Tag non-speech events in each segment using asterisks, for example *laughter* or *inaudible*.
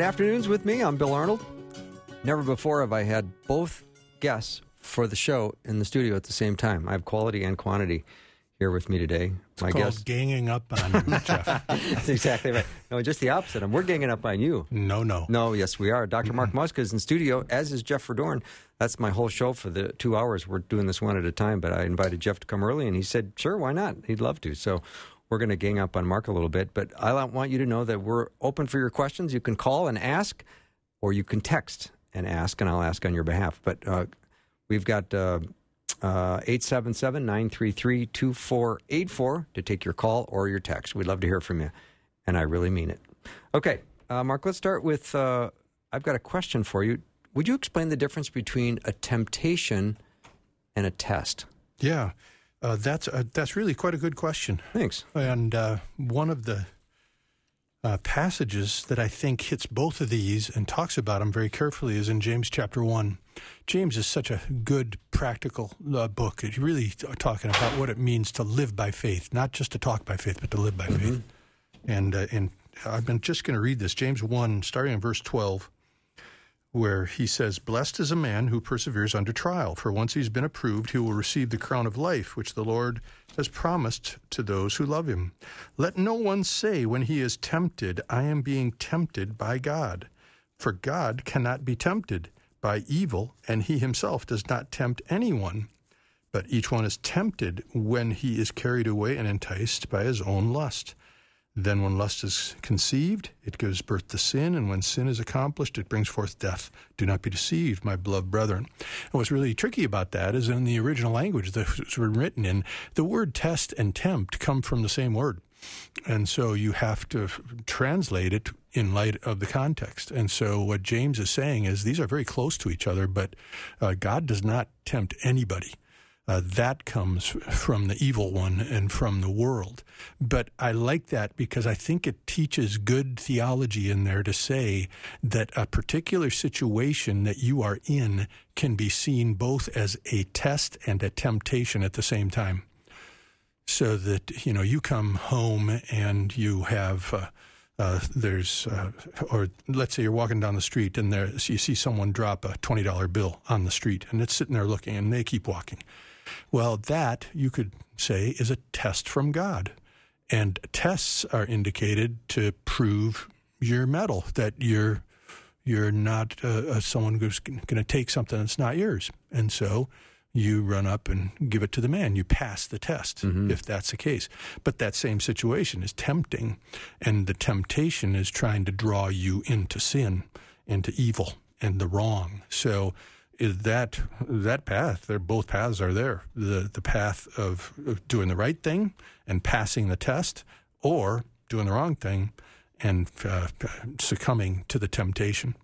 To Afternoons with me. I'm Bill Arnold. Never before have I had both guests for the show in the studio at the same time. I have quality and quantity here with me today. It's My called guest ganging up on you, *laughs* Jeff. That's exactly right. No, just the opposite. We're ganging up on you. No, no. No, yes, we are. Doctor Mark Muska is in studio, as is Jeff Verdoorn. That's my whole show for the two hours. We're doing this one at a time, but I invited Jeff to come early, and he said, sure, why not? He'd love to. So we're going to gang up on Mark a little bit, but I want you to know that we're open for your questions. You can call and ask, or you can text and ask, and I'll ask on your behalf. But uh, we've got uh, uh, 877 933 2484 to take your call or your text. We'd love to hear from you, and I really mean it. Okay, uh, Mark, let's start with uh, I've got a question for you. Would you explain the difference between a temptation and a test? Yeah. Uh, that's uh, that's really quite a good question. Thanks. And uh, one of the uh, passages that I think hits both of these and talks about them very carefully is in James chapter one. James is such a good practical uh, book. It's really talking about what it means to live by faith, not just to talk by faith, but to live by mm-hmm. faith. And uh, and I've been just going to read this James one, starting in verse twelve where he says, Blessed is a man who perseveres under trial, for once he's been approved, he will receive the crown of life, which the Lord has promised to those who love him. Let no one say when he is tempted, I am being tempted by God. For God cannot be tempted by evil, and he himself does not tempt anyone. But each one is tempted when he is carried away and enticed by his own lust. Then, when lust is conceived, it gives birth to sin, and when sin is accomplished, it brings forth death. Do not be deceived, my beloved brethren. And what's really tricky about that is in the original language that's written in, the word test and tempt come from the same word. And so you have to translate it in light of the context. And so what James is saying is these are very close to each other, but uh, God does not tempt anybody uh, that comes from the evil one and from the world. But I like that because I think it teaches good theology in there to say that a particular situation that you are in can be seen both as a test and a temptation at the same time. So that, you know, you come home and you have. Uh, uh, there's, uh, or let's say you're walking down the street and there you see someone drop a twenty dollar bill on the street, and it's sitting there looking, and they keep walking, well, that you could say is a test from God. And tests are indicated to prove your mettle, that you're you're not uh, uh someone who's going to take something that's not yours. And so you run up and give it to the man. You pass the test mm-hmm. if that's the case. But that same situation is tempting, and the temptation is trying to draw you into sin, into evil, and the wrong. So is that that path. They're both paths are there. The the path of, doing the right thing and passing the test, or doing the wrong thing and uh, succumbing to the temptation.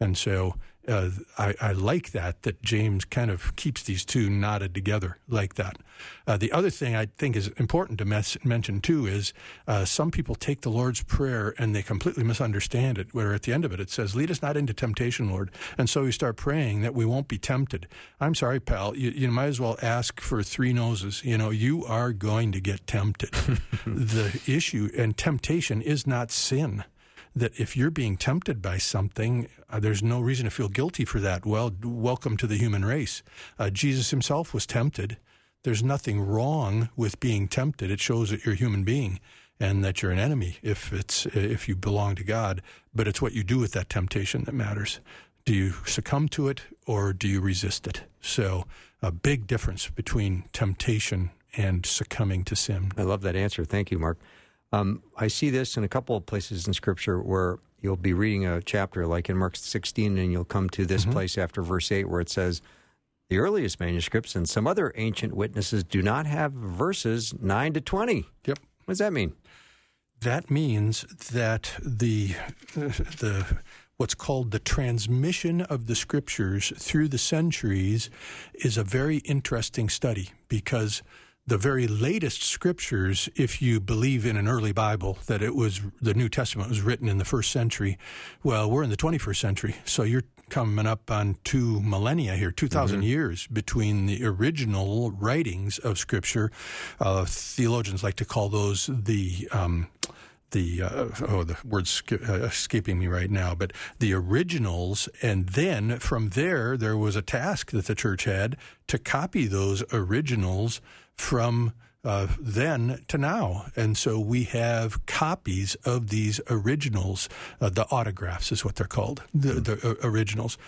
And so uh, I, I, like that that James kind of keeps these two knotted together like that. Uh, the other thing I think is important to mes- mention too is uh, some people take the Lord's prayer and they completely misunderstand it. Where at the end of it it says, "Lead us not into temptation, Lord," and so we start praying that we won't be tempted. I'm sorry, pal. You, you might as well ask for three noses. You know, you are going to get tempted. *laughs* the issue and temptation is not sin that if you're being tempted by something, uh, there's no reason to feel guilty for that. Well, welcome to the human race. Uh, Jesus himself was tempted. There's nothing wrong with being tempted. It shows that you're a human being and that you're an enemy if it's if you belong to God. But it's what you do with that temptation that matters. Do you succumb to it or do you resist it? So, a big difference between temptation and succumbing to sin. I love that answer. Thank you, Mark. Um, I see this in a couple of places in Scripture where you'll be reading a chapter like in Mark 16, and you'll come to this mm-hmm. place after verse 8 where it says, The earliest manuscripts and some other ancient witnesses do not have verses 9 to 20. Yep. What does that mean? That means that the the what's called the transmission of the scriptures through the centuries is a very interesting study because the very latest scriptures, if you believe in an early Bible that it was the New Testament was written in the first century, well, we're in the 21st century, so you're coming up on two millennia here, 2,000 mm-hmm. years between the original writings of Scripture. Uh, theologians like to call those the um, the uh, oh the word's uh, escaping me right now, but the originals, and then from there there was a task that the church had to copy those originals from uh, then to now. And so we have copies of these originals. Uh, the autographs is what they're called, the, the uh, originals.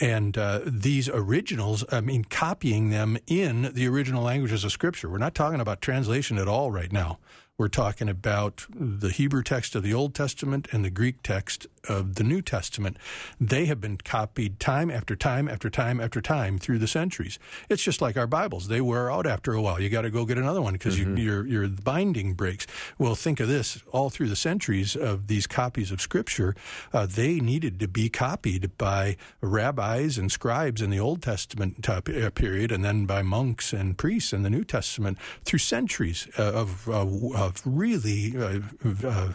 And uh, these originals, I mean, copying them in the original languages of Scripture. We're not talking about translation at all right now. We're talking about the Hebrew text of the Old Testament and the Greek text of the New Testament. They have been copied time after time after time after time through the centuries. It's just like our Bibles. They wear out after a while. You got to go get another one because mm-hmm. you, your, your binding breaks. Well, think of this. All through the centuries of these copies of Scripture, uh, they needed to be copied by rabbis and scribes in the Old Testament uh, period and then by monks and priests in the New Testament through centuries uh, of, of of really uh, uh,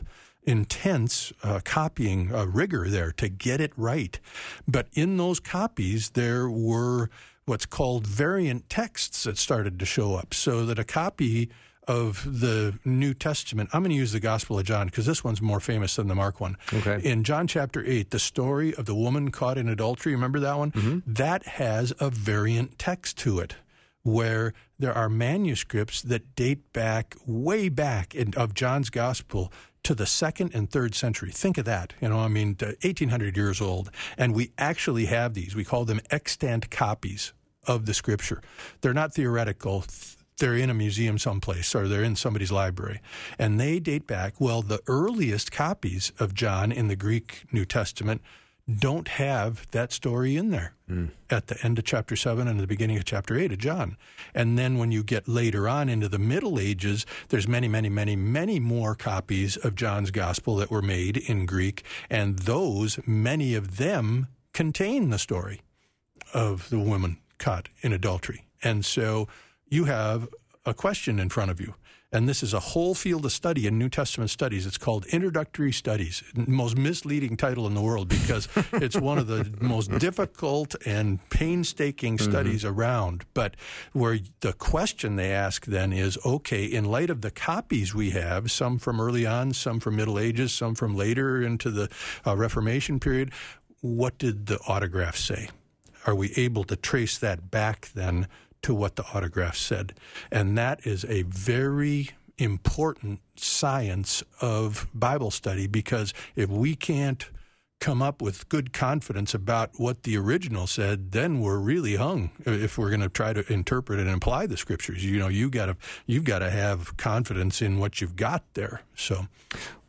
intense uh, copying uh, rigor there to get it right. But in those copies, there were what's called variant texts that started to show up, so that a copy of the New Testament. I'm going to use the Gospel of John because this one's more famous than the Mark one. Okay. In John chapter 8, the story of the woman caught in adultery, remember that one? Mm-hmm. That has a variant text to it where there are manuscripts that date back way back in, of John's gospel to the second and third century. Think of that. You know, I mean, 1800 years old. And we actually have these. We call them extant copies of the scripture. They're not theoretical. They're in a museum someplace or they're in somebody's library. And they date back, well, the earliest copies of John in the Greek New Testament don't have that story in there mm. at the end of chapter 7 and the beginning of chapter 8 of John. And then when you get later on into the Middle Ages, there's many, many, many, many more copies of John's gospel that were made in Greek. And those, many of them, contain the story of the woman caught in adultery. And so you have a question in front of you. And this is a whole field of study in New Testament studies. It's called Introductory Studies, most misleading title in the world because *laughs* it's one of the most difficult and painstaking mm-hmm. studies mm-hmm. around. But where the question they ask then is okay, in light of the copies we have, some from early on, some from Middle Ages, some from later into the uh, Reformation period, what did the autographs say? Are we able to trace that back then? To what the autograph said. And that is a very important science of Bible study because if we can't come up with good confidence about what the original said, then we're really hung. If we're going to try to interpret and apply the scriptures, you know, you got to you've got to have confidence in what you've got there. So,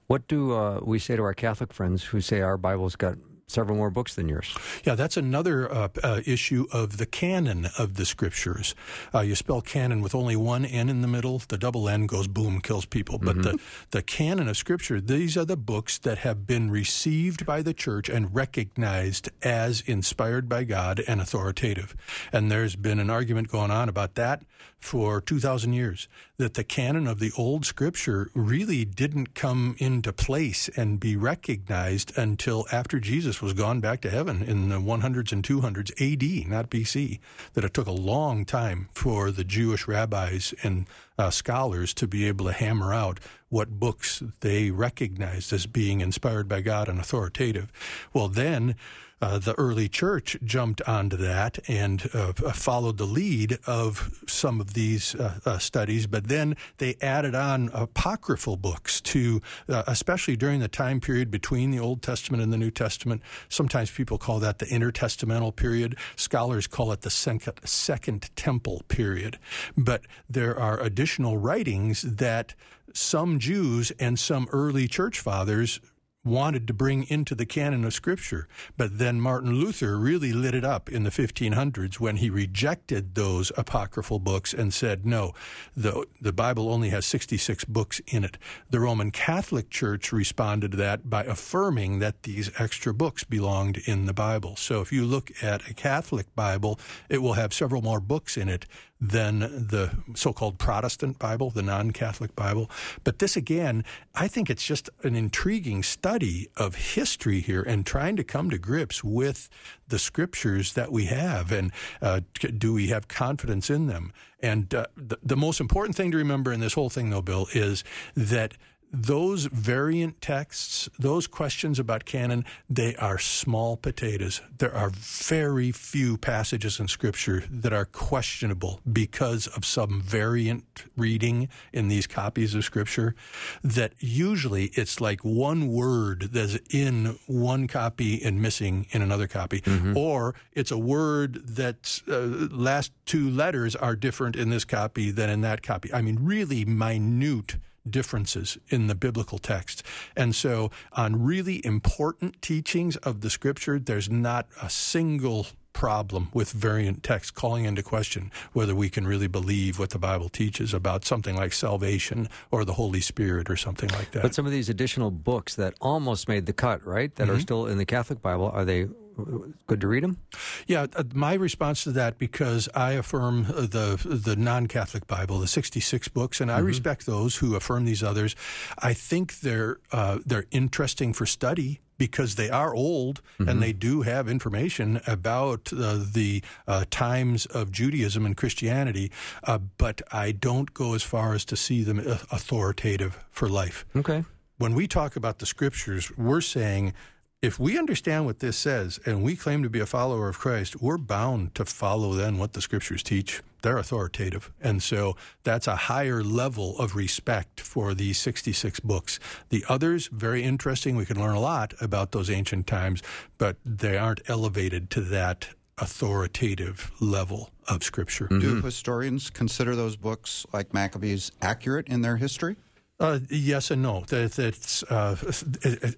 what do uh, we say to our Catholic friends who say our Bible's got several more books than yours. Yeah, that's another uh, uh, issue of the canon of the scriptures. Uh, you spell canon with only one N in the middle. The double N goes boom, kills people. But mm-hmm. the, the canon of scripture, these are the books that have been received by the church and recognized as inspired by God and authoritative. And there's been an argument going on about that for 2,000 years, that the canon of the old scripture really didn't come into place and be recognized until after Jesus was gone back to heaven in the 100s and 200s AD, not BC, that it took a long time for the Jewish rabbis and uh, scholars to be able to hammer out what books they recognized as being inspired by God and authoritative. Well, then, uh, the early church jumped onto that and uh, followed the lead of some of these uh, uh studies, but then they added on apocryphal books to, uh, especially during the time period between the Old Testament and the New Testament. Sometimes people call that the intertestamental period. Scholars call it the second, second temple period. But there are additional writings that some Jews and some early church fathers wanted to bring into the canon of Scripture. But then Martin Luther really lit it up in the 1500s when he rejected those apocryphal books and said, no, the, the Bible only has 66 books in it. The Roman Catholic Church responded to that by affirming that these extra books belonged in the Bible. So if you look at a Catholic Bible, it will have several more books in it than the so called Protestant Bible, the non Catholic Bible. But this, again, I think it's just an intriguing study of history here and trying to come to grips with the scriptures that we have and uh, do we have confidence in them? And uh, the, the most important thing to remember in this whole thing, though, Bill, is that those variant texts, those questions about canon, they are small potatoes. There are very few passages in Scripture that are questionable because of some variant reading in these copies of Scripture. That usually it's like one word that's in one copy and missing in another copy, mm-hmm. or it's a word that uh, last two letters are different in this copy than in that copy. I mean, really minute differences in the biblical text. And so, on really important teachings of the scripture, there's not a single problem with variant text calling into question whether we can really believe what the Bible teaches about something like salvation or the Holy Spirit or something like that. But some of these additional books that almost made the cut, right, that mm-hmm. are still in the Catholic Bible, are they good to read them? Yeah, uh, my response to that because I affirm uh, the the non-Catholic Bible, the 66 books, and I mm-hmm. respect those who affirm these others. I think they're uh, they're interesting for study because they are old mm-hmm. and they do have information about uh, the uh, times of Judaism and Christianity, uh, but I don't go as far as to see them uh, authoritative for life. Okay. When we talk about the scriptures, we're saying if we understand what this says and we claim to be a follower of Christ, we're bound to follow then what the scriptures teach. They're authoritative. And so that's a higher level of respect for these 66 books. The others, very interesting. We can learn a lot about those ancient times, but they aren't elevated to that authoritative level of scripture. Mm-hmm. Do historians consider those books like Maccabees accurate in their history? Uh, yes and no. That, that's uh,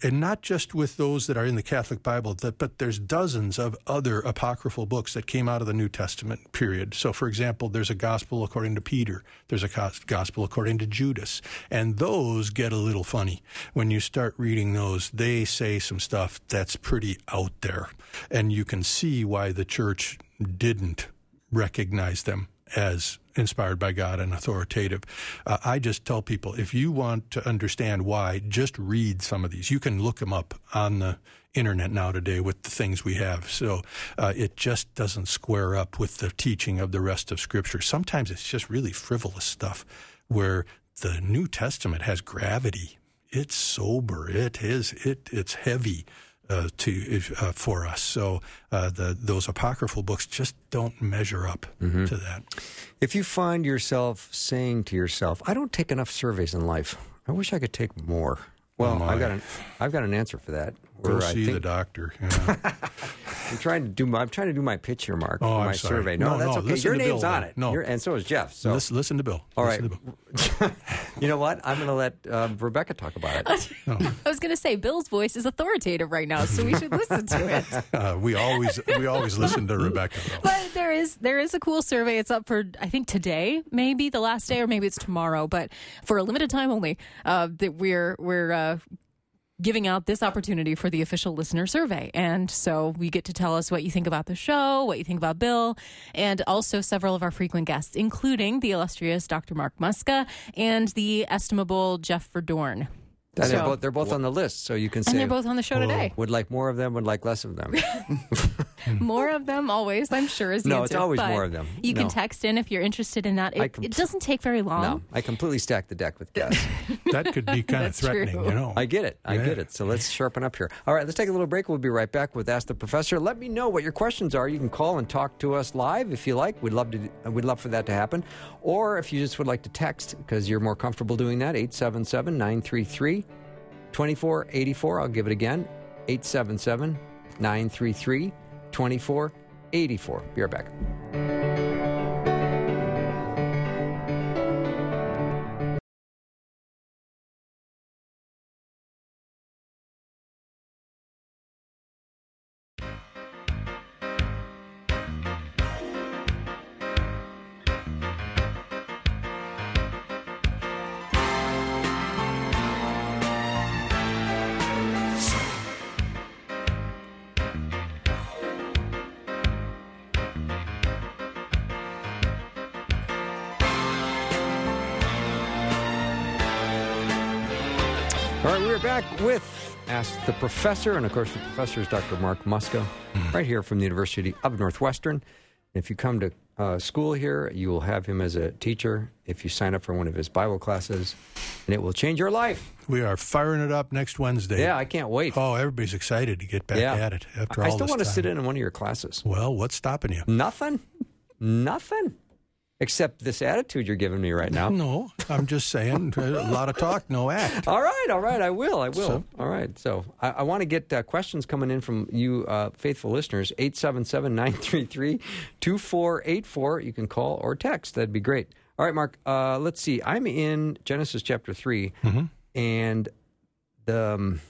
and not just with those that are in the Catholic Bible, that, but there's dozens of other apocryphal books that came out of the New Testament period. So, for example, there's a Gospel according to Peter. There's a Gospel according to Judas, and those get a little funny when you start reading those. They say some stuff that's pretty out there, and you can see why the church didn't recognize them as inspired by God and authoritative. Uh, I just tell people if you want to understand why, just read some of these. You can look them up on the internet now today with the things we have. So uh, it just doesn't square up with the teaching of the rest of Scripture. Sometimes it's just really frivolous stuff where the New Testament has gravity. It's sober. It is. It. It's heavy uh, to uh, for us. So uh, the those apocryphal books just don't measure up mm-hmm. to that. If you find yourself saying to yourself, "I don't take enough surveys in life. I wish I could take more." Well, oh I got an I've got an answer for that. Go see think, the doctor. Yeah. *laughs* I'm trying to do my I'm trying to do my pitch here, Mark, oh, for I'm my sorry. survey. No, no that's no, okay. Your name's Bill, on it. No, You're, and so is Jeff. So listen, listen to Bill. All listen right. Bill. *laughs* you know what? I'm going to let uh, Rebecca talk about it. oh. *laughs* I was going to say Bill's voice is authoritative right now, so we should listen to it. Uh, we always we always listen to Rebecca. Though. But there is there is a cool survey. It's up for I think today, maybe the last day, or maybe it's tomorrow, but for a limited time only. Uh, that we're we're uh, giving out this opportunity for the official listener survey. And so we get to tell us what you think about the show, what you think about Bill, and also several of our frequent guests, including the illustrious Dr. Mark Muska and the estimable Jeff Verdoorn. So, they're both, they're both on the list, so you can say. And they're both on the show today. Would like more of them, would like less of them. *laughs* *laughs* Hmm. more of them always, I'm sure, is the No, answer, it's always more of them. You no. can text in if you're interested in that. It, com- it doesn't take very long. No, I completely stack the deck with guests. *laughs* that could be kind of threatening, true. you know. I get it. I yeah. get it. So let's sharpen up here. All right, let's take a little break. We'll be right back with Ask the Professor. Let me know what your questions are. You can call and talk to us live if you like. We'd love to. We'd love for that to happen. Or if you just would like to text because you're more comfortable doing that, 877 933 2484. I'll give it again 877 933 2484. Be right back. Ask the Professor. And of course, the professor is Dr. Mark Muska, right here from the University of Northwestern. If you come to uh, school here, you will have him as a teacher if you sign up for one of his Bible classes, and it will change your life. We are firing it up next Wednesday. Yeah, I can't wait. Oh, everybody's excited to get back yeah. at it after I all I still want to time. sit in on one of your classes. Well, what's stopping you? Nothing. Nothing. Except this attitude you're giving me right now. No, I'm just saying a lot of talk, no act. All right, all right, I will, I will. So? all right, so I, I want to get uh, questions coming in from you, uh, faithful listeners. 877 933 2484. You can call or text. That'd be great. All right, Mark, uh, let's see. I'm in Genesis chapter 3, and the. Um,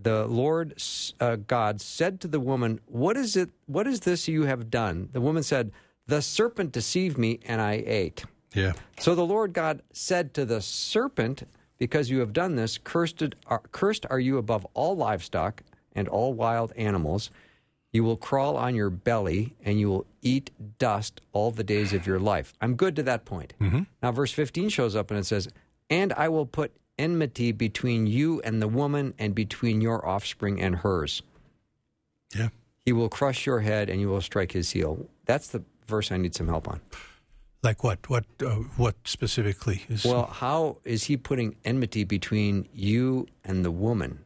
the Lord uh, God said to the woman, "What is it? What is this you have done?" The woman said, "The serpent deceived me, and I ate." Yeah. So the Lord God said to the serpent, Because you have done this, cursed are, cursed are you above all livestock and all wild animals. You will crawl on your belly, and you will eat dust all the days of your life. I'm good to that point. Mm-hmm. Now, verse 15 shows up and it says, And I will put enmity between you and the woman, and between your offspring and hers. Yeah. He will crush your head, and you will strike his heel. That's the verse I need some help on. Like what? What? Uh, what specifically is? Well, how is he putting enmity between you and the woman?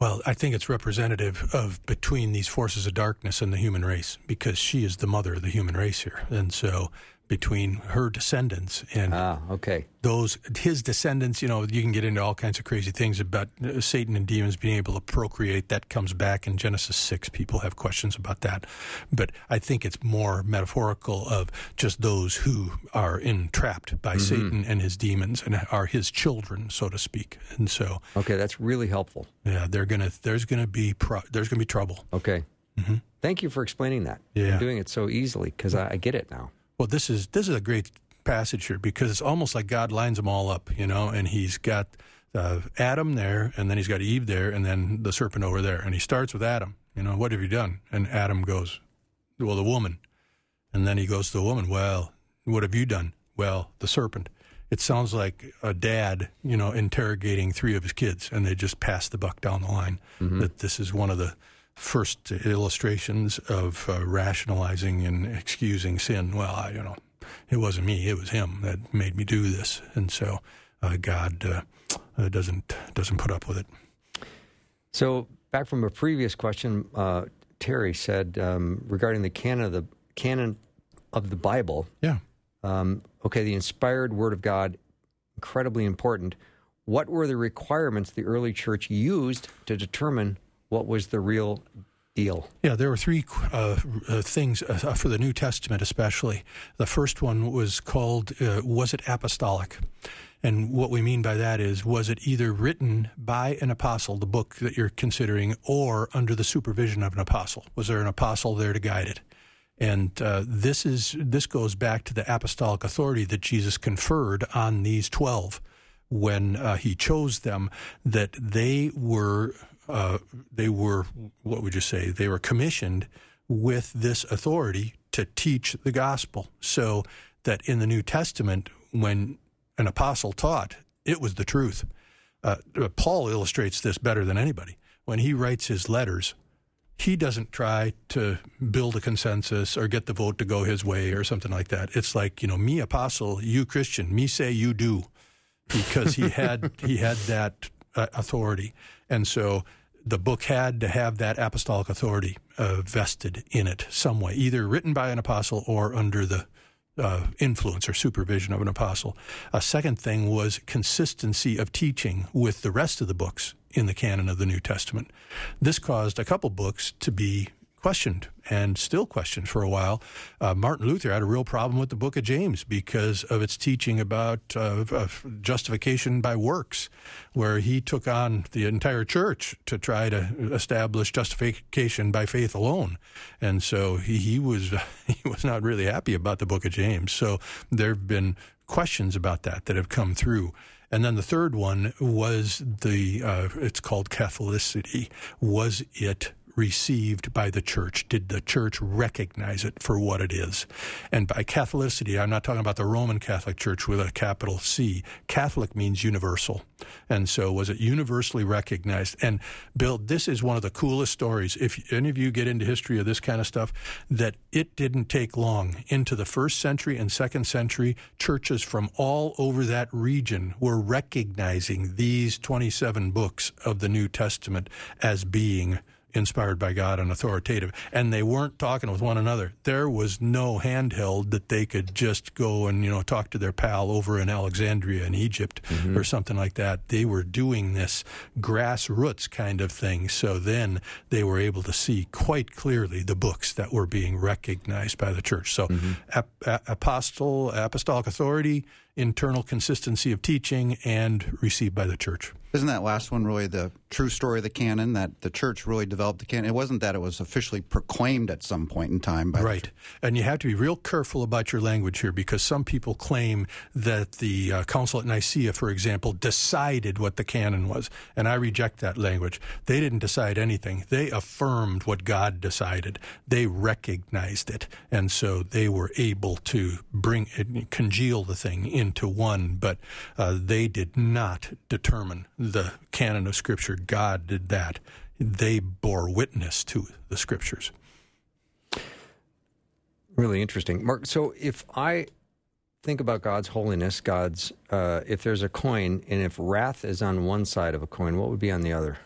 Well, I think it's representative of between these forces of darkness and the human race because she is the mother of the human race here, and so between her descendants and Ah, okay. those his descendants you know you can get into all kinds of crazy things about uh, satan and demons being able to procreate that comes back in genesis 6 people have questions about that but i think it's more metaphorical of just those who are entrapped by satan and his demons and are his children so to speak and so Okay, that's really helpful. yeah they're gonna there's gonna be pro- there's gonna be trouble Okay. Thank you for explaining that. Yeah. And doing it so easily because I, I get it now. Well, this is this is a great passage here because it's almost like God lines them all up, you know, and He's got uh, Adam there, and then He's got Eve there, and then the serpent over there, and He starts with Adam. You know, what have you done? And Adam goes, "Well, the woman," and then he goes to the woman. Well, what have you done? Well, the serpent. It sounds like a dad, you know, interrogating three of his kids, and they just pass the buck down the line. That this is one of the first illustrations of uh, rationalizing and excusing sin. Well, I, you know, it wasn't me; it was him that made me do this, and so uh, God uh, uh, doesn't doesn't put up with it. So, back from a previous question, uh, Terry said um, regarding the canon of the canon of the Bible. Yeah. Um, okay, the inspired Word of God, incredibly important. What were the requirements the early church used to determine what was the real deal? Yeah, there were three uh, uh, things uh, for the New Testament, especially. The first one was called uh, Was it Apostolic? And what we mean by that is, was it either written by an apostle, the book that you're considering, or under the supervision of an apostle? Was there an apostle there to guide it? And uh, this is this goes back to the apostolic authority that Jesus conferred on these twelve when uh, he chose them. That they were uh, they were what would you say? They were commissioned with this authority to teach the gospel. So that in the New Testament, when an apostle taught, it was the truth. Uh, Paul illustrates this better than anybody. When he writes his letters, he doesn't try to build a consensus or get the vote to go his way or something like that. It's like, you know, me apostle, you Christian, me say you do, because he had he had that uh, authority, and so the book had to have that apostolic authority uh, vested in it some way, either written by an apostle or under the uh, influence or supervision of an apostle. A second thing was consistency of teaching with the rest of the books in the canon of the New Testament. This caused a couple books to be questioned and still questioned for a while. Uh, Martin Luther had a real problem with the book of James because of its teaching about uh, justification by works, where he took on the entire church to try to establish justification by faith alone. And so he, he was *laughs* he was not really happy about the book of James. So there have been questions about that that have come through. And then the third one was the, uh, it's called Catholicity. Was it received by the church? Did the church recognize it for what it is? And by Catholicity, I'm not talking about the Roman Catholic Church with a capital C. Catholic means universal. And so was it universally recognized? And Bill, this is one of the coolest stories. If any of you get into history of this kind of stuff, that it didn't take long into the first century and second century, churches from all over that region were recognizing these 27 books of the New Testament as being inspired by God and authoritative. And they weren't talking with one another. There was no handheld that they could just go and, you know, talk to their pal over in Alexandria in Egypt mm-hmm. or something like that. They were doing this grassroots kind of thing. So then they were able to see quite clearly the books that were being recognized by the church. So mm-hmm. ap- apostle, apostolic authority, internal consistency of teaching, and received by the church. Isn't that last one really the true story of the canon? That the church really developed the canon. It wasn't that it was officially proclaimed at some point in time. right, and you have to be real careful about your language here because some people claim that the uh, Council at Nicaea, for example, decided what the canon was, and I reject that language. They didn't decide anything. They affirmed what God decided. They recognized it, and so they were able to bring it, congeal the thing into one. But uh, they did not determine the canon of Scripture. God did that. They bore witness to the Scriptures. Really interesting, Mark. So if I think about God's holiness, God's uh, if there's a coin, and if wrath is on one side of a coin, what would be on the other?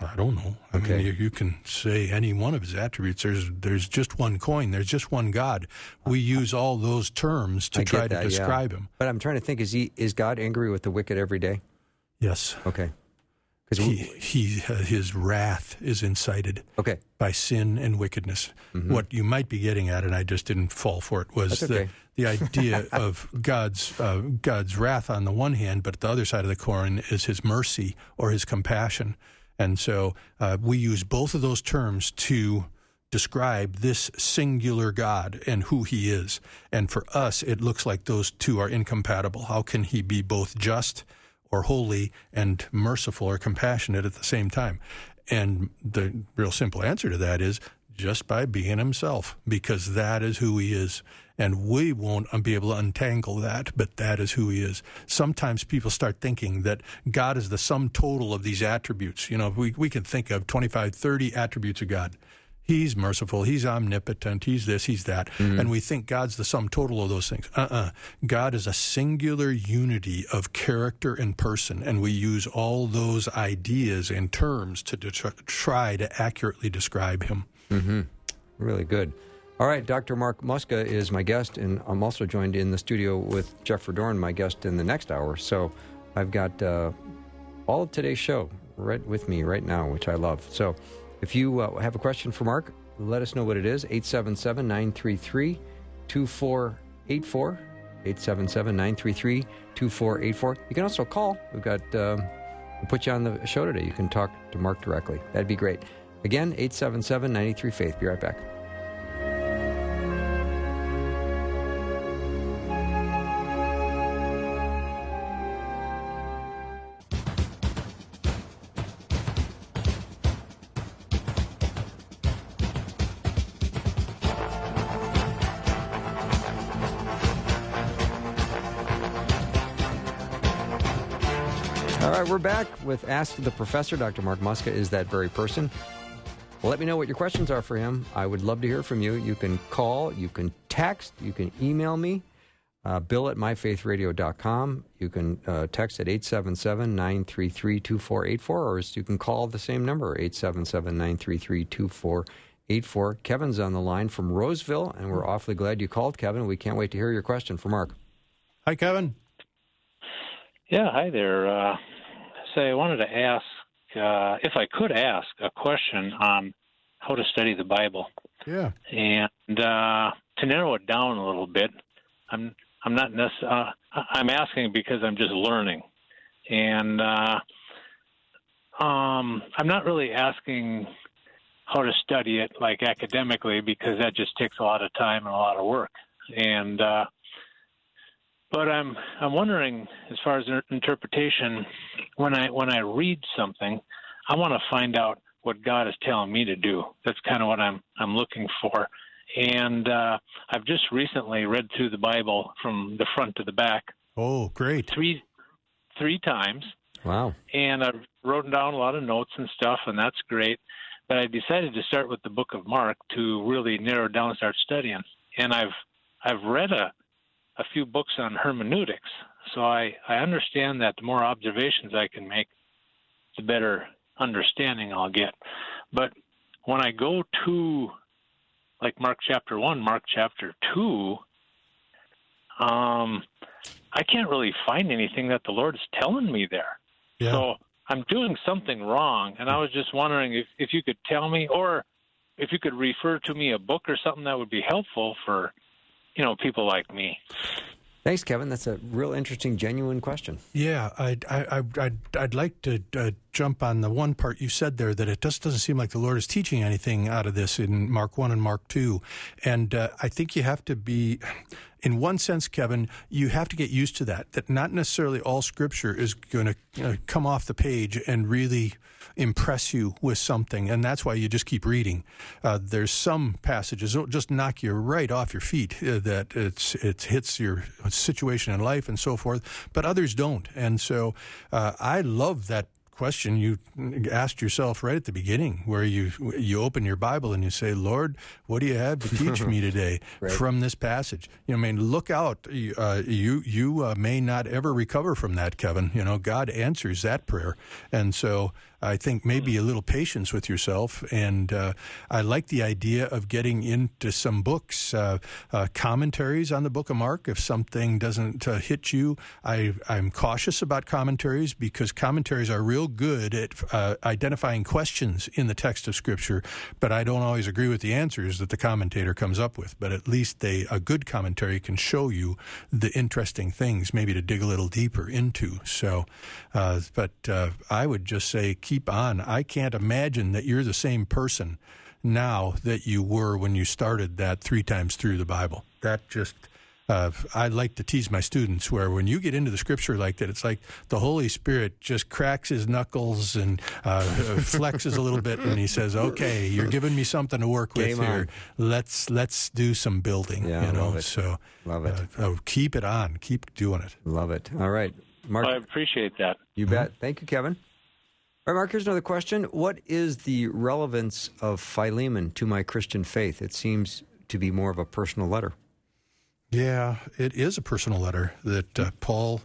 I don't know. I okay. mean, you, you, can say any one of his attributes. There's there's just one coin. There's just one God. We use all those terms to I try to describe yeah. him. But I'm trying to think: is he is God angry with the wicked every day? Yes. Okay. Because he, he his wrath is incited okay. by sin and wickedness. Mm-hmm. What you might be getting at, and I just didn't fall for it, was okay. the the idea *laughs* of God's uh, God's wrath on the one hand, but the other side of the coin is His mercy or His compassion. And so uh, we use both of those terms to describe this singular God and who He is. And for us, it looks like those two are incompatible. How can He be both just? Or holy and merciful or compassionate at the same time? And the real simple answer to that is just by being himself, because that is who he is. And we won't be able to untangle that, but that is who he is. Sometimes people start thinking that God is the sum total of these attributes. You know, we, we can think of 25, 30 attributes of God. He's merciful. He's omnipotent. He's this, he's that. Mm-hmm. And we think God's the sum total of those things. Uh uh-uh. uh God is a singular unity of character and person. And we use all those ideas and terms to de- try to accurately describe him. Mm-hmm. Really good. All right, Dr. Mark Muska is my guest, and I'm also joined in the studio with Jeff Verdoorn, my guest in the next hour. So I've got uh, all of today's show right with me right now, which I love. So if you uh, have a question for Mark, let us know what it is 877 933 2484. 877 933 2484. You can also call. We've got, um, we'll put you on the show today. You can talk to Mark directly. That'd be great. Again, 877 93 Faith. Be right back. With Ask the Professor. Dr. Mark Muska is that very person. Well, let me know what your questions are for him. I would love to hear from you. You can call, you can text, you can email me, uh, bill at myfaithradio.com. You can uh, text at 877 933 2484, or you can call the same number, 877 933 2484. Kevin's on the line from Roseville, and we're awfully glad you called, Kevin. We can't wait to hear your question for Mark. Hi, Kevin. Yeah, hi there. Uh, say I wanted to ask, uh, if I could ask, a question on how to study the Bible. Yeah. And uh, to narrow it down a little bit, I'm I'm not necessarily uh, I'm asking because I'm just learning, and uh, um, I'm not really asking how to study it like academically because that just takes a lot of time and a lot of work. And uh, but I'm I'm wondering, as far as interpretation, when I when I read something, I want to find out what God is telling me to do. That's kind of what I'm I'm looking for. And uh, I've just recently read through the Bible from the front to the back. Oh, great! Three three times. Wow. And I've written down a lot of notes and stuff, and that's great. But I decided to start with the Book of Mark to really narrow down and start studying. And I've I've read a a few books on hermeneutics, so I I understand that the more observations I can make, the better understanding I'll get. But when I go to like Mark chapter one, Mark chapter two, um, I can't really find anything that the Lord is telling me there. Yeah. So I'm doing something wrong, and I was just wondering if if you could tell me, or if you could refer to me a book or something that would be helpful for, you know, people like me. Thanks, Kevin. That's a real interesting, genuine question. Yeah, I'd, I, I'd, I'd like to uh, jump on the one part you said there that it just doesn't seem like the Lord is teaching anything out of this in Mark 1 and Mark 2. And uh, I think you have to be, in one sense, Kevin, you have to get used to that, that not necessarily all scripture is going to come off the page and really impress you with something, and that's why you just keep reading. Uh, there's some passages that just knock you right off your feet uh, that it's it hits your situation in life and so forth, but others don't. And so uh, I love that question you asked yourself right at the beginning, where you you open your Bible and you say, "Lord, what do you have to teach me *laughs* today right. from this passage?" You know, I mean, look out! Uh, you you uh, may not ever recover from that, Kevin. You know, God answers that prayer, and so I think maybe a little patience with yourself. And uh, I like the idea of getting into some books, uh, uh, commentaries on the Book of Mark. If something doesn't uh, hit you, I, am cautious about commentaries because commentaries are real good at uh, identifying questions in the text of Scripture, but I don't always agree with the answers that the commentator comes up with. But at least they a good commentary can show you the interesting things, maybe to dig a little deeper into. So, uh, but I would just say keep on. I can't imagine that you're the same person now that you were when you started that three times through the Bible. That just. Uh, I like to tease my students where when you get into the scripture like that, it's like the Holy Spirit just cracks his knuckles and uh, *laughs* flexes a little bit, and he says, "Okay, you're giving me something to work with Game here. Let's let's do some building." Yeah, you know, love it. so Love it. Uh, oh, keep it on, keep doing it. Love it. All right, Mark. I appreciate that. You bet. Thank you, Kevin. All right, Mark, here's another question. What is the relevance of Philemon to my Christian faith? It seems to be more of a personal letter. Yeah, it is a personal letter that uh, Paul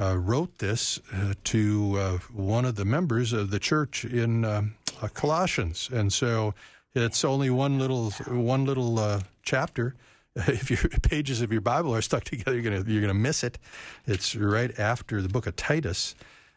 uh, wrote this uh, to uh, one of the members of the church in um, uh, Colossians, and so it's only one little one little uh, chapter. *laughs* If your *laughs* pages of your Bible are stuck together, you're gonna you're gonna miss it. It's right after the book of Titus.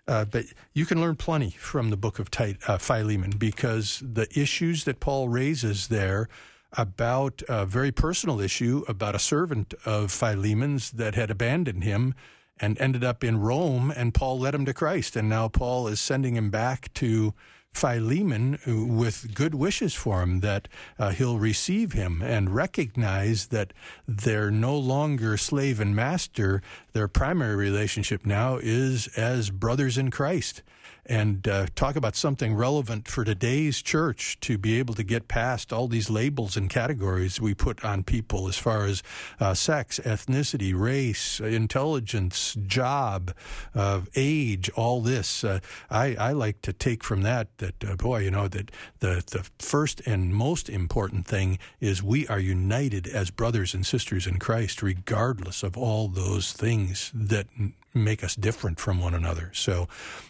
Uh, but you can learn plenty from the book of uh, Philemon because the issues that Paul raises there about a very personal issue about a servant of Philemon's that had abandoned him and ended up in Rome, and Paul led him to Christ. And now Paul is sending him back to Philemon with good wishes for him that uh, he'll receive him and recognize that they're no longer slave and master. Their primary relationship now is as brothers in Christ and uh, talk about something relevant for today's church to be able to get past all these labels and categories we put on people as far as uh, sex, ethnicity, race, intelligence, job, uh, age, all this. Uh, I, I like to take from that that, uh, boy, you know, that the, the first and most important thing is we are united as brothers and sisters in Christ, regardless of all those things that make us different from one another. So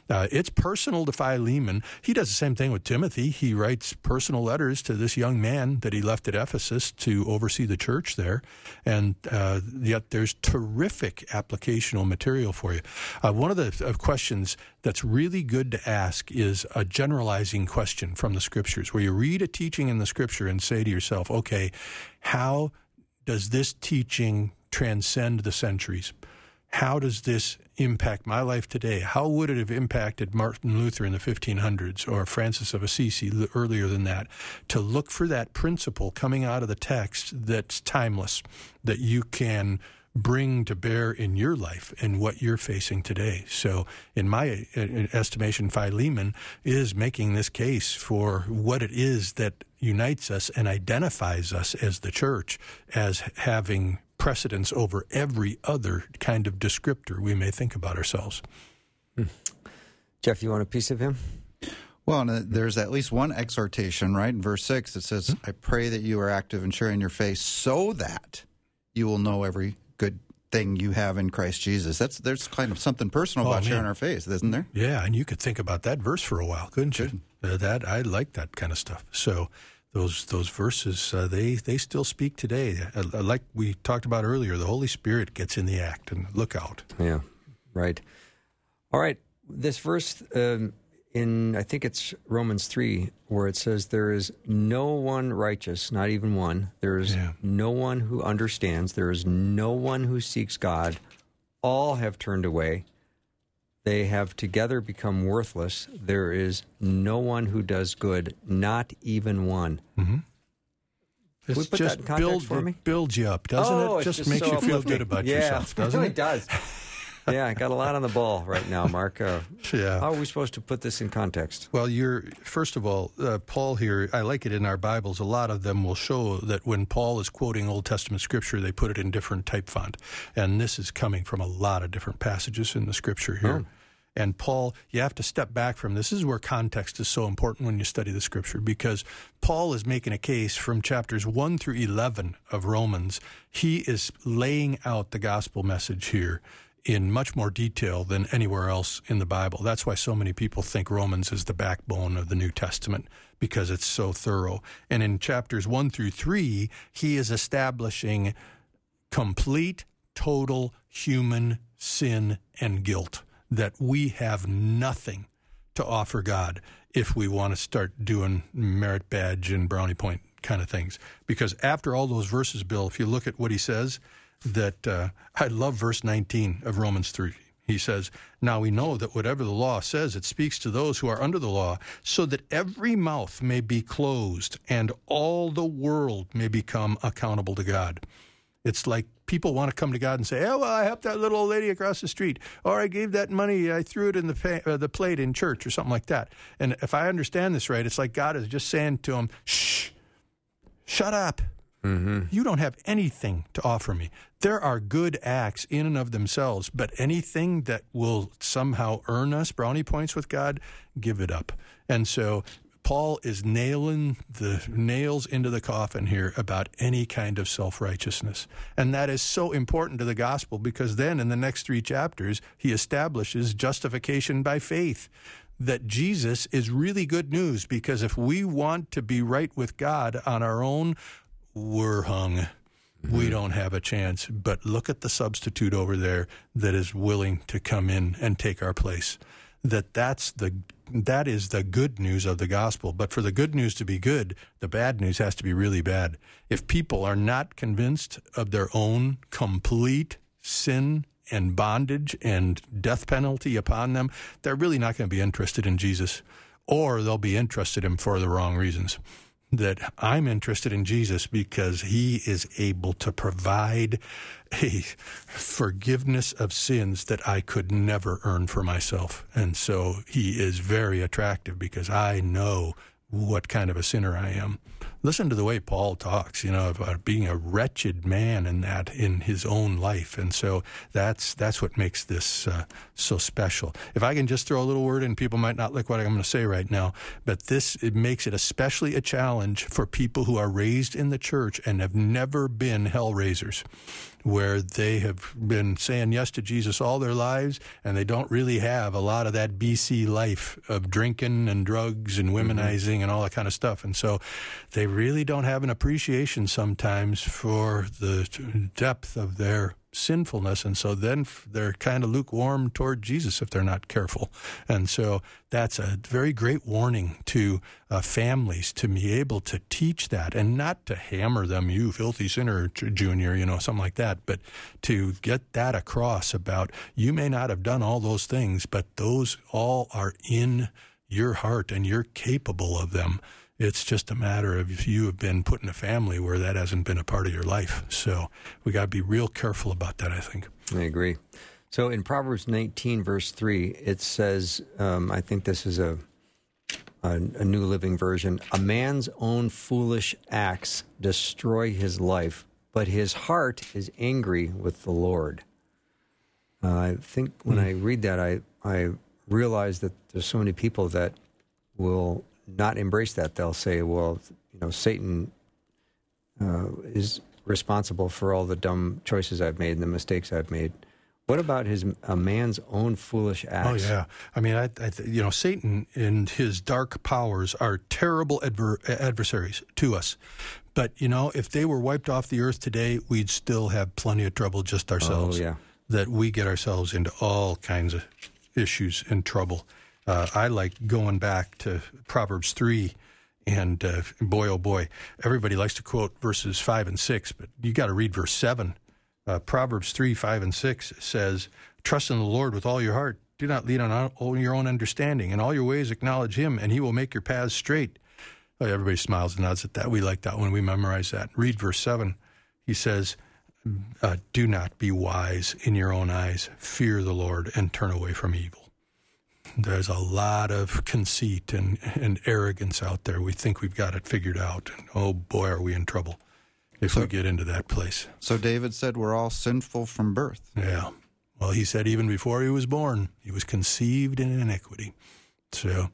uh, it's personal to Philemon. He does the same thing with Timothy. He writes personal letters to this young man that he left at Ephesus to oversee the church there. And uh, yet there's terrific applicational material for you. Uh, one of the uh, questions that's really good to ask is a generalizing question from the scriptures, where you read a teaching in the scripture and say to yourself, okay, how does this teaching transcend the centuries? How does this impact my life today? How would it have impacted Martin Luther in the 1500s or Francis of Assisi earlier than that? To look for that principle coming out of the text that's timeless, that you can bring to bear in your life and what you're facing today. So, in my uh, estimation, Philemon is making this case for what it is that unites us and identifies us as the church as having precedence over every other kind of descriptor we may think about ourselves. Hmm. Jeff, you want a piece of him? Well, there's at least one exhortation, right? In verse 6, it says, mm-hmm. I pray that you are active in sharing your faith so that you will know every good thing you have in Christ Jesus. That's There's kind of something personal oh, about man. sharing our faith, isn't there? Yeah, and you could think about that verse for a while, couldn't you? Uh, that I like that kind of stuff. So those those verses uh, they they still speak today. Uh, like we talked about earlier, the Holy Spirit gets in the act, and look out. Yeah, right. All right, this verse um, in I think it's Romans three where it says there is no one righteous, not even one. There is yeah. no one who understands. There is no one who seeks God. All have turned away. They have together become worthless. There is no one who does good, not even one. Mm-hmm. It's just build, builds you up, doesn't oh, it? Just, just makes so you feel good about yeah, yourself, doesn't *laughs* it? Really it does. Yeah, I got a lot on the ball right now, Mark. Uh, *laughs* yeah. How are we supposed to put this in context? Well, you're first of all, uh, Paul here. I like it in our Bibles. A lot of them will show that when Paul is quoting Old Testament scripture, they put it in different type font, and this is coming from a lot of different passages in the scripture here. Oh. And Paul, you have to step back from this. This is where context is so important when you study the scripture because Paul is making a case from chapters 1 through 11 of Romans. He is laying out the gospel message here in much more detail than anywhere else in the Bible. That's why so many people think Romans is the backbone of the New Testament because it's so thorough. And in chapters 1 through 3, he is establishing complete, total human sin and guilt that we have nothing to offer God if we want to start doing merit badge and brownie point kind of things. Because after all those verses, Bill, if you look at what he says, that uh, I love verse 19 of Romans 3. He says, Now we know that whatever the law says, it speaks to those who are under the law, so that every mouth may be closed and all the world may become accountable to God. It's like people want to come to God and say, "Oh, well, I helped that little old lady across the street, or I gave that money, I threw it in the uh, the plate in church, or something like that." And if I understand this right, it's like God is just saying to him, "Shh, shut up." Mm-hmm. You don't have anything to offer me. There are good acts in and of themselves, but anything that will somehow earn us brownie points with God, give it up. And so Paul is nailing the nails into the coffin here about any kind of self righteousness. And that is so important to the gospel because then in the next three chapters, he establishes justification by faith. That Jesus is really good news because if we want to be right with God on our own, we're hung. Mm-hmm. We don't have a chance. But look at the substitute over there that is willing to come in and take our place that that's the that is the good news of the gospel. But for the good news to be good, the bad news has to be really bad. If people are not convinced of their own complete sin and bondage and death penalty upon them, they're really not going to be interested in Jesus, or they'll be interested in him for the wrong reasons that I'm interested in Jesus because he is able to provide a forgiveness of sins that I could never earn for myself. And so he is very attractive because I know what kind of a sinner I am listen to the way Paul talks, you know, about being a wretched man in that in his own life, and so that's that's what makes this uh, so special. If I can just throw a little word in, people might not like what I'm going to say right now, but this it makes it especially a challenge for people who are raised in the church and have never been hell raisers where they have been saying yes to Jesus all their lives and they don't really have a lot of that BC life of drinking and drugs and womenizing mm-hmm. and all that kind of stuff. And so they really don't have an appreciation sometimes for the depth of their sinfulness. And so then they're kind of lukewarm toward Jesus if they're not careful. And so that's a very great warning to uh, families to be able to teach that and not to hammer them, you filthy sinner, junior, you know, something like that, but to get that across about you may not have done all those things, but those all are in your heart and you're capable of them It's just a matter of if you have been put in a family where that hasn't been a part of your life. So we got to be real careful about that, I think. I agree. So in Proverbs 19, verse 3, it says, um, I think this is a, a, a New Living Version a man's own foolish acts destroy his life, but his heart is angry with the Lord. Uh, I think when I read that, I, I realize that there's so many people that will not embrace that. They'll say, well, you know, Satan uh, is responsible for all the dumb choices I've made and the mistakes I've made. What about his a man's own foolish acts? Oh yeah, I mean, I, I you know, Satan and his dark powers are terrible adver- adversaries to us. But you know, if they were wiped off the earth today, we'd still have plenty of trouble just ourselves. Oh, yeah. That we get ourselves into all kinds of issues and trouble. Uh, I like going back to Proverbs three, and uh, boy, oh boy, everybody likes to quote verses five and six, but you got to read verse seven. Uh, Proverbs 3, 5, and 6 says, Trust in the Lord with all your heart. Do not lean on your own understanding. In all your ways, acknowledge Him, and He will make your paths straight. Oh, everybody smiles and nods at that. We like that when we memorize that. Read verse 7. He says, uh, Do not be wise in your own eyes. Fear the Lord and turn away from evil. There's a lot of conceit and, and arrogance out there. We think we've got it figured out. And oh boy, are we in trouble if So- we get into that place. So David said we're all sinful from birth. Yeah. Well, he said even before he was born, he was conceived in iniquity. So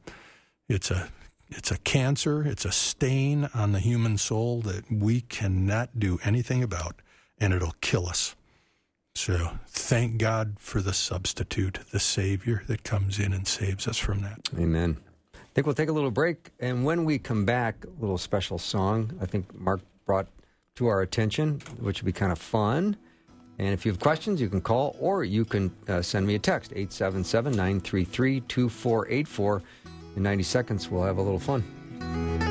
it's a it's a cancer, it's a stain on the human soul that we cannot do anything about, and it'll kill us. So thank God for the substitute, the Savior that comes in and saves us from that. Amen. I think we'll take a little break, and when we come back, a little special song I think Mark brought to our attention, which will be kind of fun. And if you have questions, you can call or you can uh, send me a text, 877 933 2484. In 90 seconds, we'll have a little fun.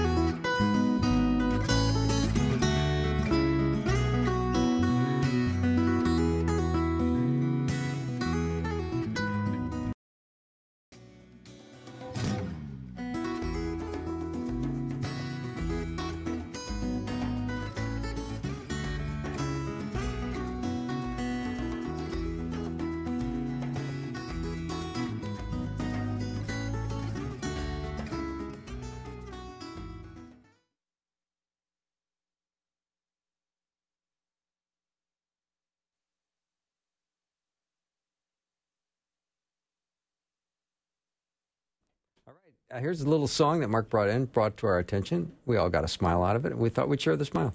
All right. Uh, here's a little song that Mark brought in, brought to our attention. We all got a smile out of it. And we thought we'd share the smile.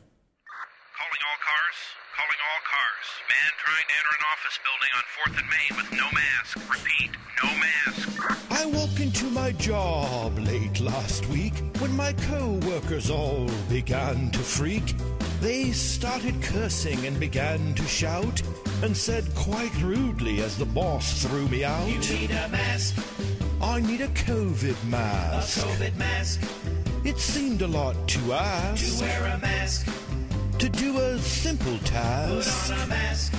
Calling all cars. Calling all cars. Man trying to enter an office building on 4th and Main with no mask. Repeat, no mask. I walked into my job late last week when my co-workers all began to freak. They started cursing and began to shout and said quite rudely as the boss threw me out. You need a mask. I need a COVID mask. A COVID mask. It seemed a lot to ask. To wear a mask. To do a simple task. Put on a mask.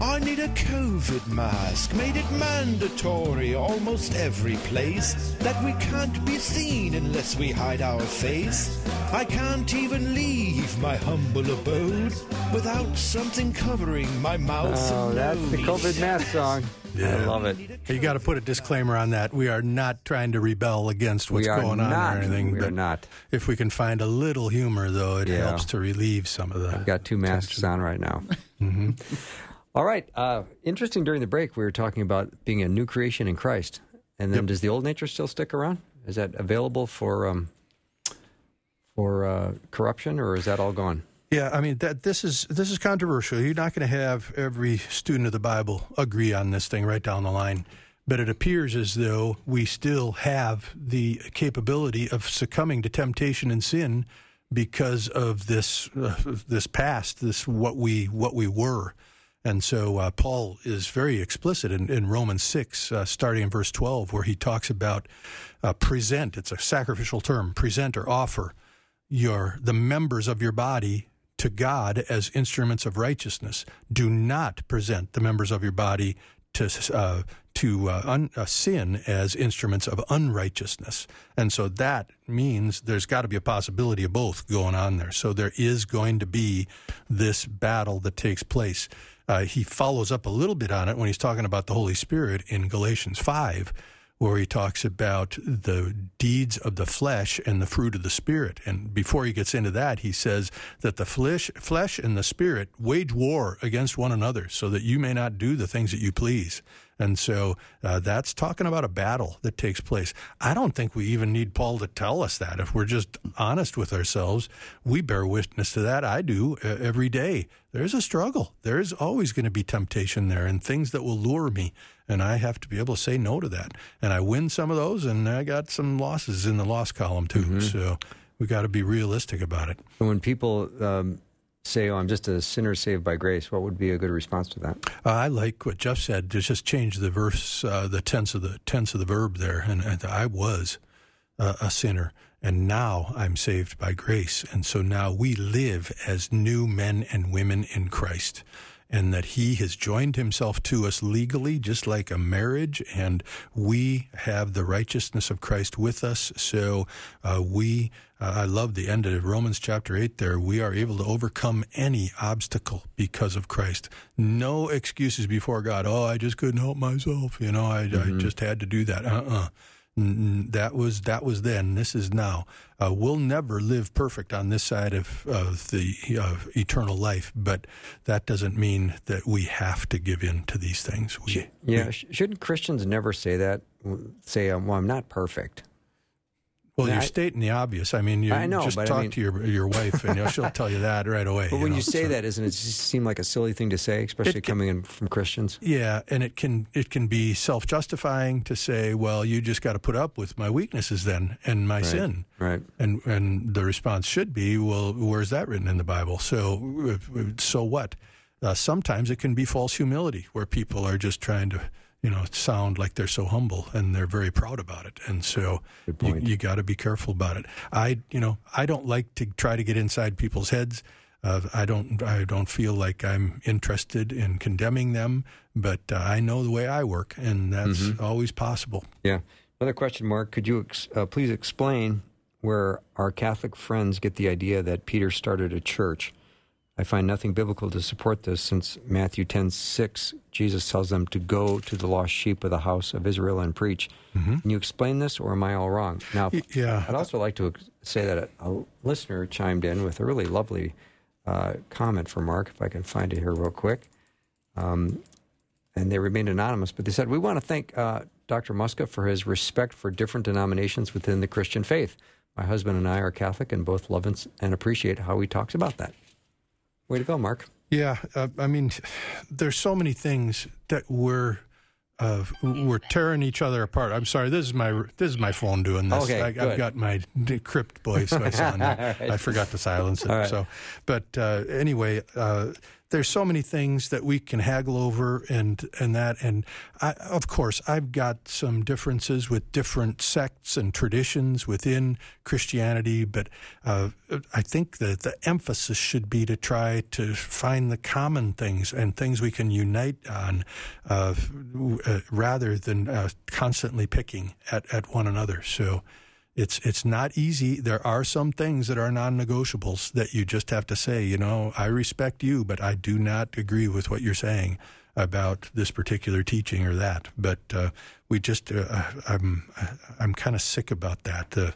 I need a COVID mask, made it mandatory almost every place that we can't be seen unless we hide our face. I can't even leave my humble abode without something covering my mouth Oh, and that's the nose. COVID mask song. Yeah. I love it. You got to put a disclaimer on that. We are not trying to rebel against what's we are going on or anything. we are but not. if we can find a little humor, though, it Yeah. helps to relieve some of the. I've got two masks on right now. *laughs* Mm-hmm. All right. Uh, interesting. During the break, we were talking about being a new creation in Christ, and then Yep. does the old nature still stick around? Is that available for um, for uh, corruption, or is that all gone? Yeah, I mean that this is this is controversial. You're not going to have every student of the Bible agree on this thing right down the line, but it appears as though we still have the capability of succumbing to temptation and sin because of this uh, this past, this what we what we were. And so uh, Paul is very explicit in, in Romans 6, uh, starting in verse 12, where he talks about uh, present. It's a sacrificial term, present or offer your the members of your body to God as instruments of righteousness. Do not present the members of your body to uh, to uh, un, uh, sin as instruments of unrighteousness. And so that means there's got to be a possibility of both going on there. So there is going to be this battle that takes place. Uh, he follows up a little bit on it when he's talking about the Holy Spirit in Galatians 5 where he talks about the deeds of the flesh and the fruit of the spirit. And before he gets into that, he says that the flesh, flesh and the spirit wage war against one another so that you may not do the things that you please. And so uh, that's talking about a battle that takes place. I don't think we even need Paul to tell us that. If we're just honest with ourselves, we bear witness to that. I do uh, every day. There's a struggle. There's always going to be temptation there and things that will lure me. And I have to be able to say no to that. And I win some of those, and I got some losses in the loss column too. Mm-hmm. So we got to be realistic about it. When people um, say, "Oh, I'm just a sinner saved by grace," what would be a good response to that? Uh, I like what Jeff said. To just change the verse, uh, the tense of the tense of the verb there, and, and I was uh, a sinner, and now I'm saved by grace, and so now we live as new men and women in Christ and that he has joined himself to us legally, just like a marriage, and we have the righteousness of Christ with us. So uh, we, uh, I love the end of Romans chapter 8 there. We are able to overcome any obstacle because of Christ. No excuses before God. Oh, I just couldn't help myself. You know, I, mm-hmm. I just had to do that. Uh uh-uh. uh that was that was then. This is now. Uh, we'll never live perfect on this side of, of the of eternal life, but that doesn't mean that we have to give in to these things. We, yeah, we, shouldn't Christians never say that? Say, um, "Well, I'm not perfect." Well, you're I, stating the obvious. I mean, you I know, just talk I mean, to your your wife, and you know, she'll *laughs* tell you that right away. But you when know, you say so. that, doesn't it seem like a silly thing to say, especially it, coming in from Christians? Yeah, and it can it can be self justifying to say, "Well, you just got to put up with my weaknesses then and my right, sin." Right. And and the response should be, "Well, where's that written in the Bible?" So so what? Uh, sometimes it can be false humility, where people are just trying to you know, sound like they're so humble and they're very proud about it. And so you, you got to be careful about it. I, you know, I don't like to try to get inside people's heads. Uh, I don't, I don't feel like I'm interested in condemning them, but uh, I know the way I work, and that's mm-hmm. always possible. Yeah. Another question, Mark. Could you ex- uh, please explain where our Catholic friends get the idea that Peter started a church? I find nothing biblical to support this since Matthew 10 6, Jesus tells them to go to the lost sheep of the house of Israel and preach. Mm-hmm. Can you explain this, or am I all wrong? Now, yeah. I'd also like to say that a, a listener chimed in with a really lovely uh, comment for Mark, if I can find it here real quick. Um, and they remained anonymous, but they said, We want to thank uh, Dr. Muska for his respect for different denominations within the Christian faith. My husband and I are Catholic and both love and appreciate how he talks about that. Way to go, Mark. Yeah, uh, I mean, there's so many things that we're uh, we're tearing each other apart. I'm sorry. This is my this is my phone doing this. Okay, I, have got my decrypt voice on. *laughs* right. I forgot to silence it. Right. So, but uh, anyway, uh, there's so many things that we can haggle over and and that and I, of course I've got some differences with different sects and traditions within Christianity, but uh, I think that the emphasis should be to try to find the common things and things we can unite on, uh, uh, rather than uh, constantly picking at, at one another. So it's it's not easy. There are some things that are non-negotiables that you just have to say. You know, I respect you, but I do not agree with what you're saying about this particular teaching or that. But uh, we just, uh, I'm I'm kind of sick about that. The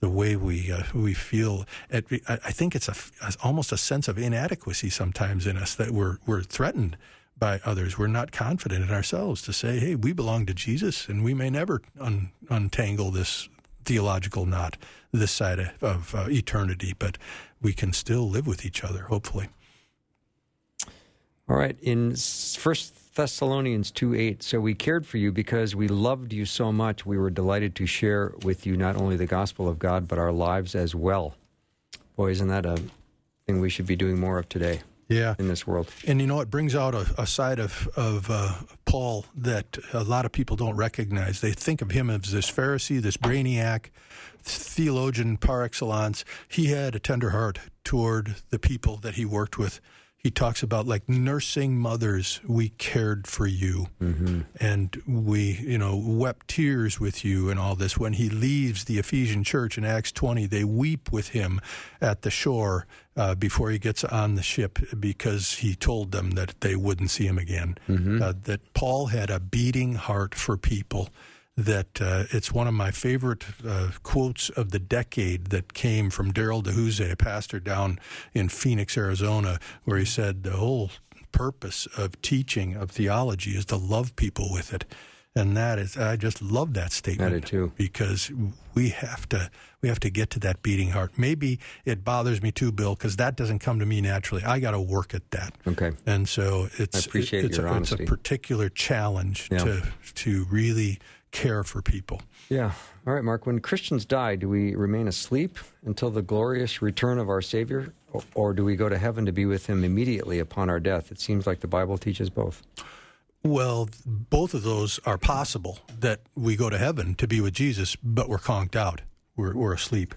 the way we uh, we feel. I think it's a, almost a sense of inadequacy sometimes in us that we're we're threatened by others. We're not confident in ourselves to say, "Hey, we belong to Jesus, and we may never un, untangle this theological knot this side of, of uh, eternity, but we can still live with each other, hopefully. All right. In First Thessalonians 2 8, so we cared for you because we loved you so much. We were delighted to share with you not only the gospel of God, but our lives as well. Boy, isn't that a thing we should be doing more of today? Yeah. in this world. And you know, it brings out a, a side of of uh, Paul that a lot of people don't recognize. They think of him as this Pharisee, this brainiac, theologian par excellence. He had a tender heart toward the people that he worked with. He talks about like nursing mothers, we cared for you, and we, you know, wept tears with you, and all this. When he leaves the Ephesian church in Acts 20, they weep with him at the shore uh, before he gets on the ship because he told them that they wouldn't see him again. Uh, that Paul had a beating heart for people that uh, it's one of my favorite uh, quotes of the decade that came from Darryl DelHousaye, a pastor down in Phoenix, Arizona, where he said the whole purpose of teaching of theology is to love people with it. And that is, I just love that statement I do too. because we have to we have to get to that beating heart. Maybe it bothers me too, Bill, because that doesn't come to me naturally. I got to work at that. Okay. And so it's I appreciate it's, your a, it's a particular challenge Yeah. to to really care for people. Yeah. All right, Mark. When Christians die, do we remain asleep until the glorious return of our Savior, or, or do we go to heaven to be with Him immediately upon our death? It seems like the Bible teaches both. Well, both of those are possible. That we go to heaven to be with Jesus, but we're conked out. We're we're asleep.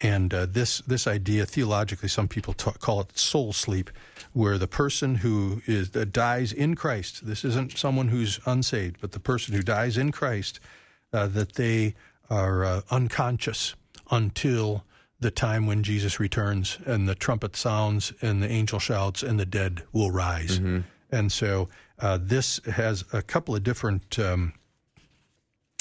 And uh, this this idea theologically, some people call it soul sleep, where the person who is uh, dies in Christ. This isn't someone who's unsaved, but the person who dies in Christ, uh, that they are uh, unconscious until the time when Jesus returns and the trumpet sounds and the angel shouts and the dead will rise. And so uh, this has a couple of different um,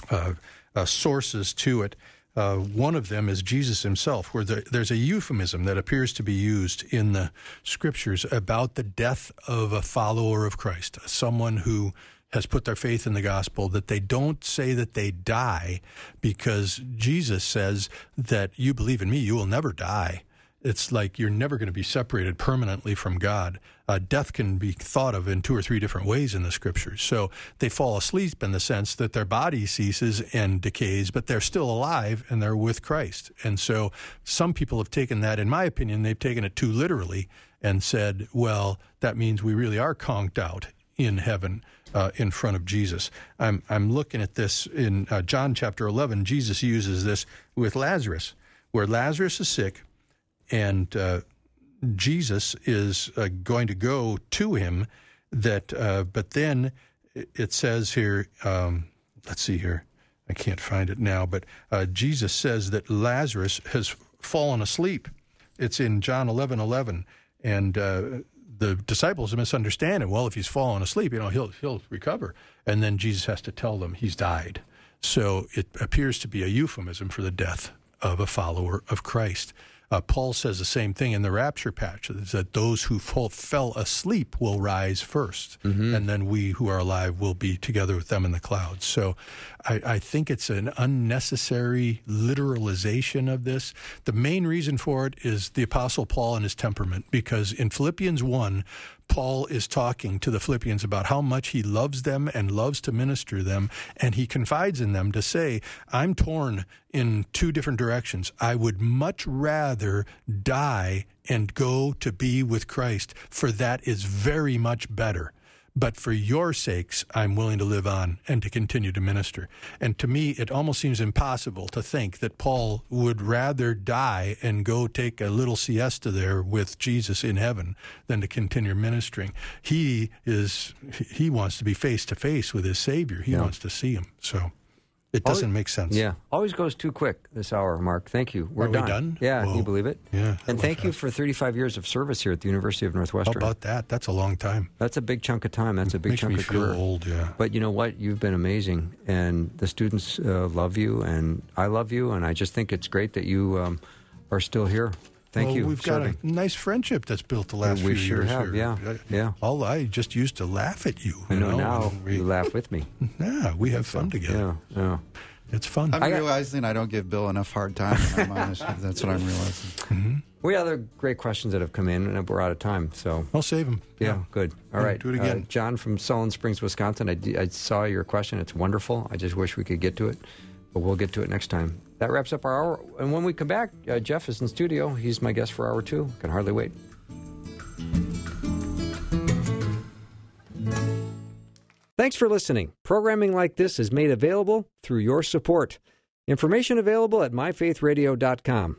uh, uh, sources to it. Uh, one of them is Jesus himself, where the, there's a euphemism that appears to be used in the scriptures about the death of a follower of Christ, someone who has put their faith in the gospel, that they don't say that they die because Jesus says that you believe in me, you will never die. It's like you're never going to be separated permanently from God. Uh, death can be thought of in two or three different ways in the scriptures. So they fall asleep in the sense that their body ceases and decays, but they're still alive and they're with Christ. And so some people have taken that, in my opinion, they've taken it too literally and said, well, that means we really are conked out in heaven uh, in front of Jesus. I'm, I'm looking at this in uh, John chapter 11. Jesus uses this with Lazarus, where Lazarus is sick and uh, Jesus is uh, going to go to him. That, uh, but then it says here. Um, let's see here. I can't find it now, but uh, Jesus says that Lazarus has fallen asleep. It's in John eleven eleven, and uh, the disciples misunderstand it. Well, if he's fallen asleep, you know, he'll he'll recover, and then Jesus has to tell them he's died. So it appears to be a euphemism for the death of a follower of Christ. Uh, Paul says the same thing in the rapture passage that those who fall, fell asleep will rise 1st and then we who are alive will be together with them in the clouds. So I, I think it's an unnecessary literalization of this. The main reason for it is the Apostle Paul and his temperament, because in Philippians 1, Paul is talking to the Philippians about how much he loves them and loves to minister them, and he confides in them to say, I'm torn in two different directions. I would much rather die and go to be with Christ, for that is very much better. But for your sakes, I'm willing to live on and to continue to minister. And to me, it almost seems impossible to think that Paul would rather die and go take a little siesta there with Jesus in heaven than to continue ministering. He is, he wants to be face to face with his Savior. He wants to see him. So it doesn't make sense. Yeah, always goes too quick this hour, Mark. Thank you. We're Are we done. done? Yeah, Whoa. you believe it? Yeah, And thank you for 35 years of service here at the University of How Northwestern. about that? That's a long time. That's a big chunk of time. That's a big Makes chunk me of feel career. old, yeah. But you know what? You've been amazing, and the students uh, love you, and I love you, and I just think it's great that you um, are still here. Thank well, you. We've serving. got a nice friendship that's built the last we few sure years. have, here. yeah, I- yeah. All I just used to laugh at you. I you know now we, you laugh with me. Yeah, we have fun together. Yeah, yeah. It's fun. I'm I got- realizing I don't give Bill enough hard time. when I'm. *laughs* That's what I'm realizing. We have other great questions that have come in, and we're out of time. So I'll save them. Yeah, good. All Yeah, right. do it again. Uh, John from Sullen Springs, Wisconsin. I, I saw your question. It's wonderful. I just wish we could get to it, but we'll get to it next time. That wraps up our hour. And when we come back, uh, Jeff is in studio. He's my guest for hour two. Can hardly wait. Thanks for listening. Programming like this is made available through your support. Information available at myfaithradio.com.